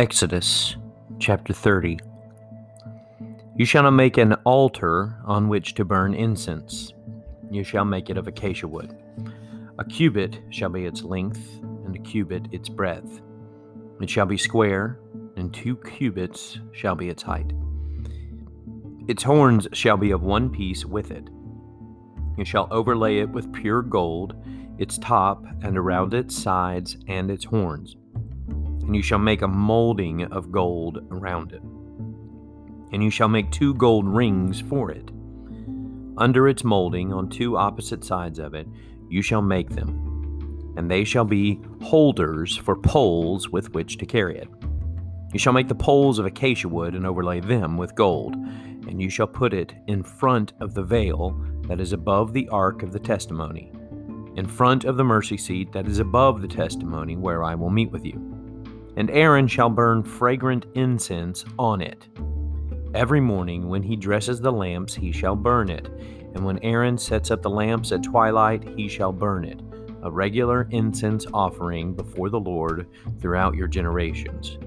Exodus chapter 30 You shall not make an altar on which to burn incense. You shall make it of acacia wood. A cubit shall be its length, and a cubit its breadth. It shall be square, and two cubits shall be its height. Its horns shall be of one piece with it. You shall overlay it with pure gold, its top, and around its sides, and its horns and you shall make a molding of gold around it. And you shall make two gold rings for it. Under its molding, on two opposite sides of it, you shall make them, and they shall be holders for poles with which to carry it. You shall make the poles of acacia wood and overlay them with gold, and you shall put it in front of the veil that is above the ark of the testimony, in front of the mercy seat that is above the testimony where I will meet with you and Aaron shall burn fragrant incense on it. Every morning when he dresses the lamps, he shall burn it, and when Aaron sets up the lamps at twilight, he shall burn it, a regular incense offering before the Lord throughout your generations.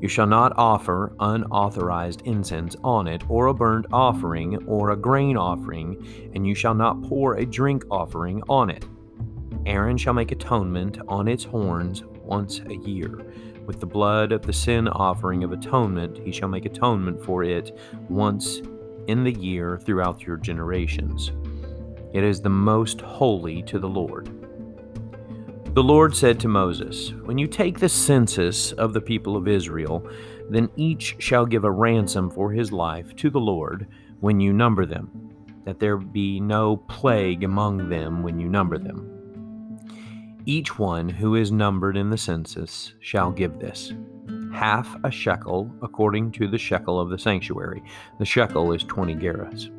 You shall not offer unauthorized incense on it, or a burnt offering, or a grain offering, and you shall not pour a drink offering on it. Aaron shall make atonement on its horns once a year with the blood of the sin offering of atonement, he shall make atonement for it once in the year throughout your generations. It is the most holy to the Lord. The Lord said to Moses, When you take the census of the people of Israel, then each shall give a ransom for his life to the Lord when you number them, that there be no plague among them when you number them. Each one who is numbered in the census shall give this half a shekel according to the shekel of the sanctuary. The shekel is 20 gerahs.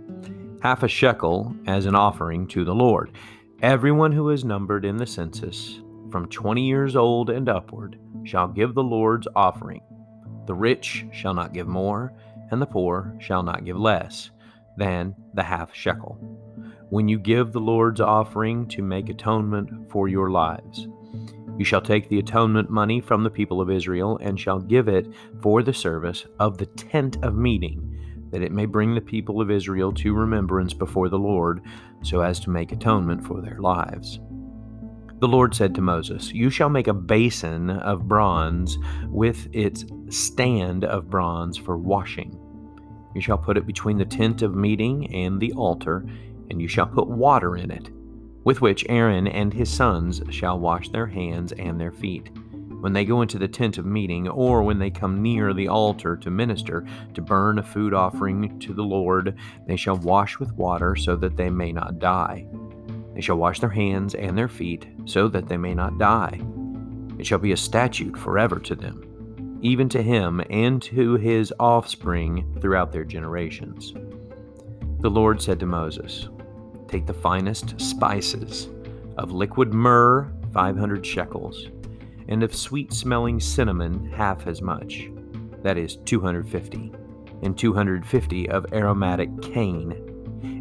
Half a shekel as an offering to the Lord. Everyone who is numbered in the census, from 20 years old and upward, shall give the Lord's offering. The rich shall not give more, and the poor shall not give less than the half shekel when you give the Lord's offering to make atonement for your lives. You shall take the atonement money from the people of Israel and shall give it for the service of the tent of meeting, that it may bring the people of Israel to remembrance before the Lord, so as to make atonement for their lives. The Lord said to Moses, You shall make a basin of bronze with its stand of bronze for washing. You shall put it between the tent of meeting and the altar and you shall put water in it, with which Aaron and his sons shall wash their hands and their feet. When they go into the tent of meeting, or when they come near the altar to minister, to burn a food offering to the Lord, they shall wash with water so that they may not die. They shall wash their hands and their feet so that they may not die. It shall be a statute forever to them, even to him and to his offspring throughout their generations. The Lord said to Moses, Take the finest spices of liquid myrrh, 500 shekels, and of sweet smelling cinnamon, half as much, that is 250, and 250 of aromatic cane,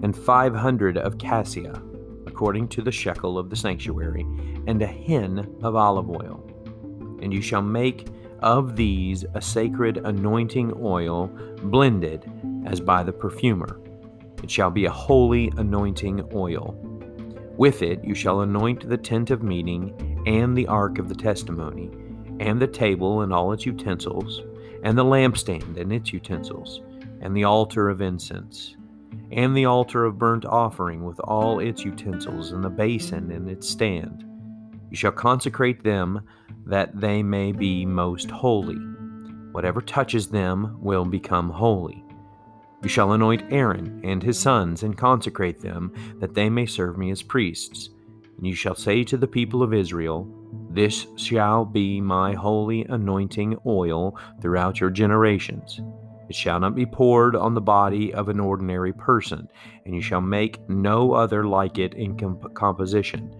and 500 of cassia, according to the shekel of the sanctuary, and a hin of olive oil. And you shall make of these a sacred anointing oil blended as by the perfumer it shall be a holy anointing oil. With it you shall anoint the tent of meeting, and the ark of the testimony, and the table and all its utensils, and the lampstand and its utensils, and the altar of incense, and the altar of burnt offering with all its utensils, and the basin and its stand. You shall consecrate them that they may be most holy. Whatever touches them will become holy. You shall anoint Aaron and his sons and consecrate them, that they may serve me as priests. And you shall say to the people of Israel, This shall be my holy anointing oil throughout your generations. It shall not be poured on the body of an ordinary person, and you shall make no other like it in comp- composition.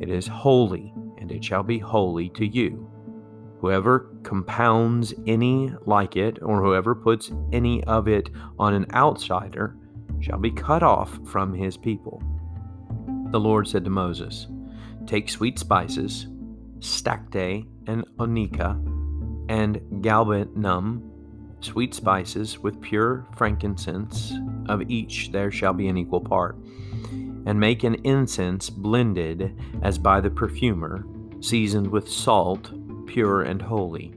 It is holy, and it shall be holy to you. Whoever compounds any like it, or whoever puts any of it on an outsider, shall be cut off from his people. The Lord said to Moses, Take sweet spices, stacte and onycha, and galbanum, sweet spices with pure frankincense, of each there shall be an equal part. And make an incense blended as by the perfumer, seasoned with salt, pure and holy.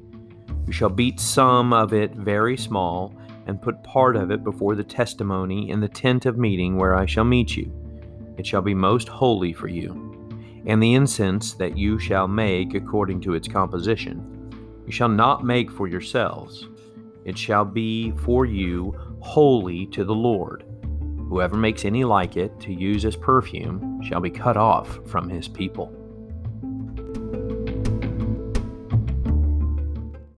You shall beat some of it very small, and put part of it before the testimony in the tent of meeting where I shall meet you. It shall be most holy for you. And the incense that you shall make according to its composition you shall not make for yourselves. It shall be for you holy to the Lord. Whoever makes any like it to use as perfume shall be cut off from his people.